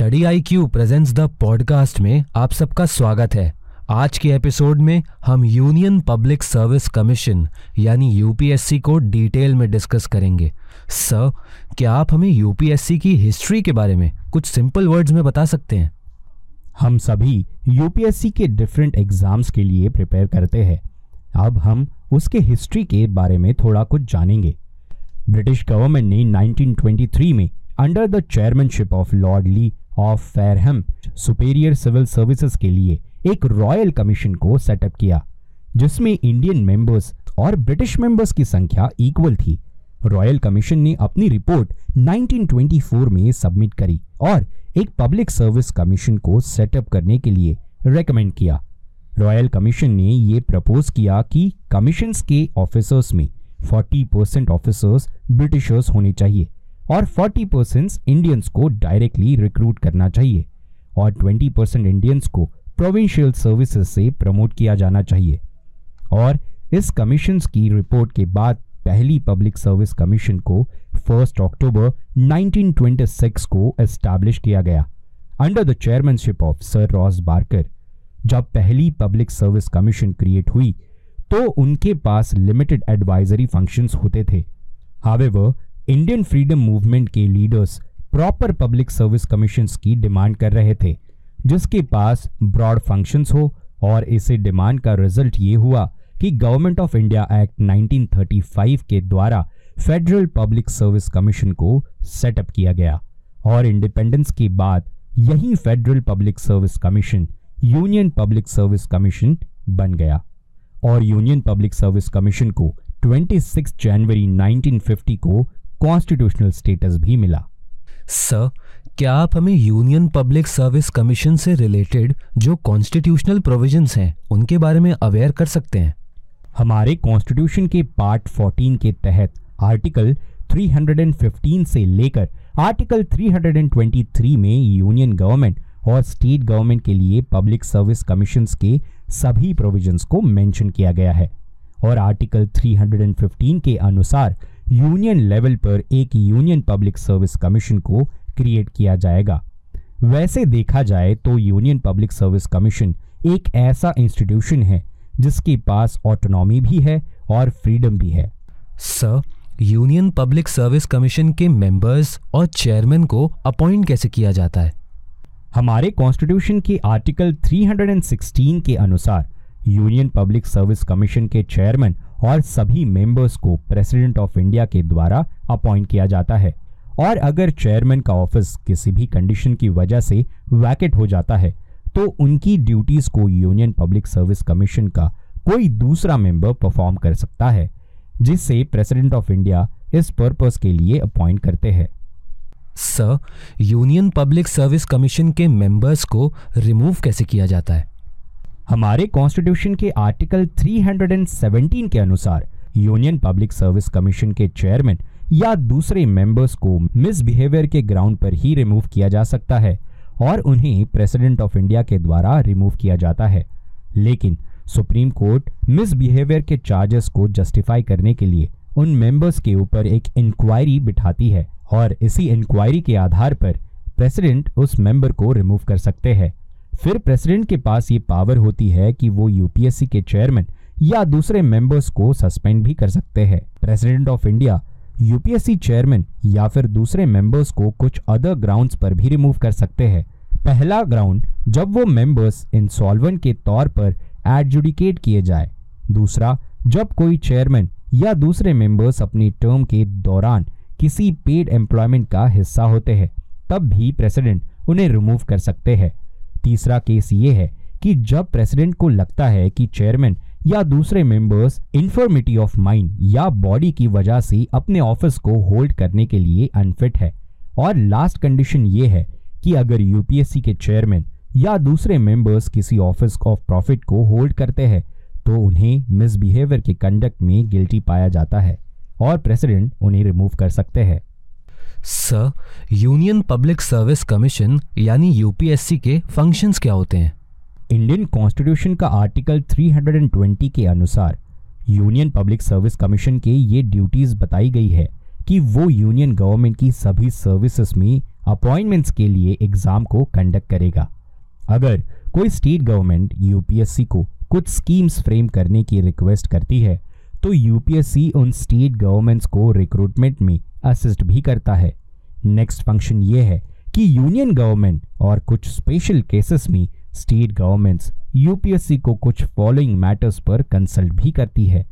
Study IQ presents the podcast में आप सबका स्वागत है आज के एपिसोड में हम यूनियन पब्लिक सर्विस कमीशन यानी यूपीएससी को डिटेल में डिस्कस करेंगे सर क्या आप हमें यूपीएससी की हिस्ट्री के बारे में कुछ सिंपल वर्ड्स में बता सकते हैं हम सभी यूपीएससी के डिफरेंट एग्जाम्स के लिए प्रिपेयर करते हैं अब हम उसके हिस्ट्री के बारे में थोड़ा कुछ जानेंगे ब्रिटिश गवर्नमेंट ने 1923 में under the chairmanship of lord Lee of Fareham superior civil services के लिए एक रॉयल कमीशन को सेटअप किया जिसमें इंडियन मेंबर्स और ब्रिटिश मेंबर्स की संख्या इक्वल थी रॉयल कमीशन ने अपनी रिपोर्ट 1924 में सबमिट करी और एक पब्लिक सर्विस कमीशन को सेटअप करने के लिए रेकमेंड किया रॉयल कमीशन ने यह प्रपोज किया कि कमीशन के ऑफिसर्स में 40 परसेंट ऑफिसर्स ब्रिटिशर्स होने चाहिए और 40 परसेंट इंडियंस को डायरेक्टली रिक्रूट करना चाहिए और 20 परसेंट इंडियंस को प्रोविंशियल सर्विसेज से प्रमोट किया जाना चाहिए और इस कमीशन की रिपोर्ट के बाद पहली पब्लिक सर्विस कमीशन को 1 अक्टूबर 1926 को एस्टैब्लिश किया गया under the chairmanship of Sir Ross Barker जब पहली पब्लिक सर्विस कमीशन क्रिएट हुई तो उनके पास लिमिटेड एडवाइजरी फंक्शंस होते थे हावेवर इंडियन फ्रीडम मूवमेंट के leaders proper public service commission की डिमांड कर रहे थे जिसके पास ब्रॉड फंक्शन हो और इसे डिमांड का रिजल्ट ये हुआ कि गवर्नमेंट ऑफ इंडिया एक्ट 1935 के द्वारा फेडरल पब्लिक सर्विस कमीशन को सेटअप किया गया और इंडिपेंडेंस के बाद यही federal public service commission union public service commission बन गया और यूनियन पब्लिक सर्विस कमीशन को 26 जनवरी 1950 को कॉन्स्टिट्यूशनल स्टेटस भी मिला सर क्या आप हमें यूनियन पब्लिक सर्विस कमीशन से रिलेटेड जो कॉन्स्टिट्यूशनल प्रोविजंस हैं उनके बारे में अवेयर कर सकते हैं हमारे कॉन्स्टिट्यूशन के पार्ट 14 के तहत आर्टिकल 315 से लेकर आर्टिकल 323 में यूनियन गवर्नमेंट और स्टेट गवर्नमेंट के लिए पब्लिक सर्विस कमीशन के सभी प्रोविजंस को मेंशन किया गया है और आर्टिकल 315 के अनुसार यूनियन लेवल पर एक यूनियन पब्लिक सर्विस कमीशन को क्रिएट किया जाएगा वैसे देखा जाए तो यूनियन पब्लिक सर्विस कमीशन एक ऐसा इंस्टीट्यूशन है जिसके पास ऑटोनॉमी भी है और फ्रीडम भी है sir union public service commission के मेंबर्स और चेयरमैन को अपॉइंट कैसे किया जाता है हमारे कॉन्स्टिट्यूशन के आर्टिकल 316 के अनुसार यूनियन पब्लिक सर्विस कमीशन के चेयरमैन और सभी मेंबर्स को प्रेसिडेंट ऑफ इंडिया के द्वारा अपॉइंट किया जाता है और अगर चेयरमैन का ऑफिस किसी भी कंडीशन की वजह से वैकेट हो जाता है तो उनकी ड्यूटीज को यूनियन पब्लिक सर्विस कमीशन का कोई दूसरा मेंबर परफॉर्म कर सकता है जिससे प्रेसिडेंट ऑफ इंडिया इस पर्पस के लिए अपॉइंट करते हैं sir union public service commission के मेंबर्स को रिमूव कैसे किया जाता है हमारे कॉन्स्टिट्यूशन के आर्टिकल 317 के अनुसार यूनियन पब्लिक सर्विस कमीशन के चेयरमैन या दूसरे मेंबर्स को मिसबिहेवियर के ग्राउंड पर ही रिमूव किया जा सकता है और उन्हें प्रेसिडेंट ऑफ इंडिया के द्वारा रिमूव किया जाता है लेकिन सुप्रीम कोर्ट मिसबिहेवियर के चार्जेस को जस्टिफाई करने के लिए उन मेंबर्स के ऊपर एक इंक्वायरी बिठाती है और इसी इंक्वायरी के आधार पर प्रेसिडेंट उस मेंबर को रिमूव कर सकते हैं फिर प्रेसिडेंट के पास ये पावर होती है कि वो यूपीएससी के चेयरमैन या दूसरे मेंबर्स को सस्पेंड भी कर सकते हैं president of India UPSC chairman या फिर दूसरे मेंबर्स को कुछ अदर ग्राउंड्स पर भी रिमूव कर सकते हैं पहला ग्राउंड जब वो मेंबर्स इंसॉल्वेंट के तौर पर एडजुडिकेट किए जाए दूसरा जब कोई चेयरमैन या दूसरे मेंबर्स अपनी टर्म के दौरान किसी पेड एम्प्लॉयमेंट का हिस्सा होते हैं तब भी प्रेसिडेंट उन्हें रिमूव कर सकते हैं तीसरा केस ये है कि जब प्रेसिडेंट को लगता है कि चेयरमैन या दूसरे मेंबर्स इन्फॉर्मिटी ऑफ माइंड या बॉडी की वजह से अपने ऑफिस को होल्ड करने के लिए अनफिट है और लास्ट कंडीशन ये है कि अगर यूपीएससी के चेयरमैन या दूसरे मेंबर्स किसी ऑफिस ऑफ प्रॉफिट को होल्ड करते हैं तो उन्हें मिसबिहेवियर के कंडक्ट में गिल्टी पाया जाता है और प्रेसिडेंट उन्हें रिमूव कर सकते हैं sir union public service commission यानी यूपीएससी के फंक्शंस क्या होते हैं इंडियन कॉन्स्टिट्यूशन का आर्टिकल 320 के अनुसार यूनियन पब्लिक सर्विस कमीशन के ये ड्यूटीज़ बताई गई है कि वो यूनियन गवर्नमेंट की सभी सर्विसेज में अपॉइंटमेंट्स के लिए एग्ज़ाम को कंडक्ट करेगा अगर कोई स्टेट गवर्नमेंट यूपीएससी को कुछ स्कीम्स फ्रेम करने की रिक्वेस्ट करती है तो यूपीएससी उन स्टेट गवर्नमेंट्स को रिक्रूटमेंट में असिस्ट भी करता है नेक्स्ट फंक्शन ये है कि यूनियन गवर्नमेंट और कुछ स्पेशल केसेस में स्टेट गवर्नमेंट्स यूपीएससी को कुछ फॉलोइंग मैटर्स पर कंसल्ट भी करती है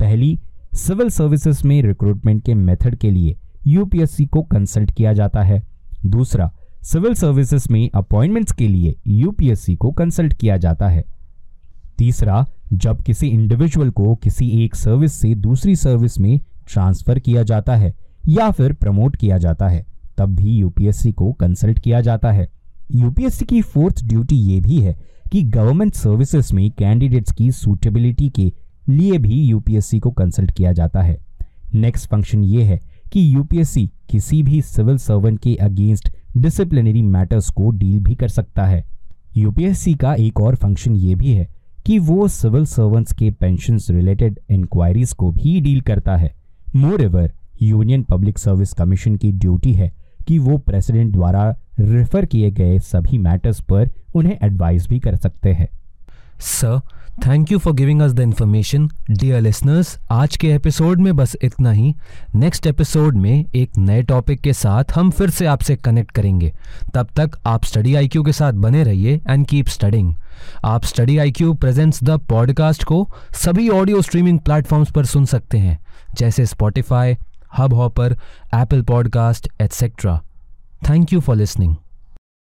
पहली सिविल सर्विसेज में रिक्रूटमेंट के मेथड के लिए यूपीएससी को कंसल्ट किया जाता है दूसरा सिविल सर्विसेज में अपॉइंटमेंट्स के लिए यूपीएससी को कंसल्ट किया जाता है तीसरा जब किसी इंडिविजुअल को किसी एक सर्विस से दूसरी सर्विस में ट्रांसफर किया जाता है या फिर प्रमोट किया जाता है तब भी यूपीएससी को कंसल्ट किया जाता है यूपीएससी की फोर्थ ड्यूटी ये भी है कि गवर्नमेंट सर्विसेज में कैंडिडेट्स की सूटेबिलिटी के लिए भी यूपीएससी को कंसल्ट किया जाता है नेक्स्ट फंक्शन ये है कि यूपीएससी किसी भी सिविल सर्वेंट के अगेंस्ट डिसिप्लिनरी मैटर्स को डील भी कर सकता है यूपीएससी का एक और फंक्शन ये भी है कि वो सिविल सर्वेंट्स के पेंशन रिलेटेड इंक्वायरीज को भी डील करता है moreover union public service commission की ड्यूटी है कि वो प्रेसिडेंट द्वारा रेफर किए गए सभी मैटर्स पर उन्हें एडवाइस भी कर सकते हैं sir thank you for giving us the information dear listeners आज के एपिसोड में बस इतना ही नेक्स्ट एपिसोड में एक नए टॉपिक के साथ हम फिर से आपसे कनेक्ट करेंगे तब तक आप स्टडी आई के साथ बने रहिए एंड कीप स्टडिंग आप Study I Q presents the podcast को सभी ऑडियो स्ट्रीमिंग प्लेटफॉर्म्स पर सुन सकते हैं जैसे Spotify Hubhopper, Apple Podcast, etc. Thank you for listening.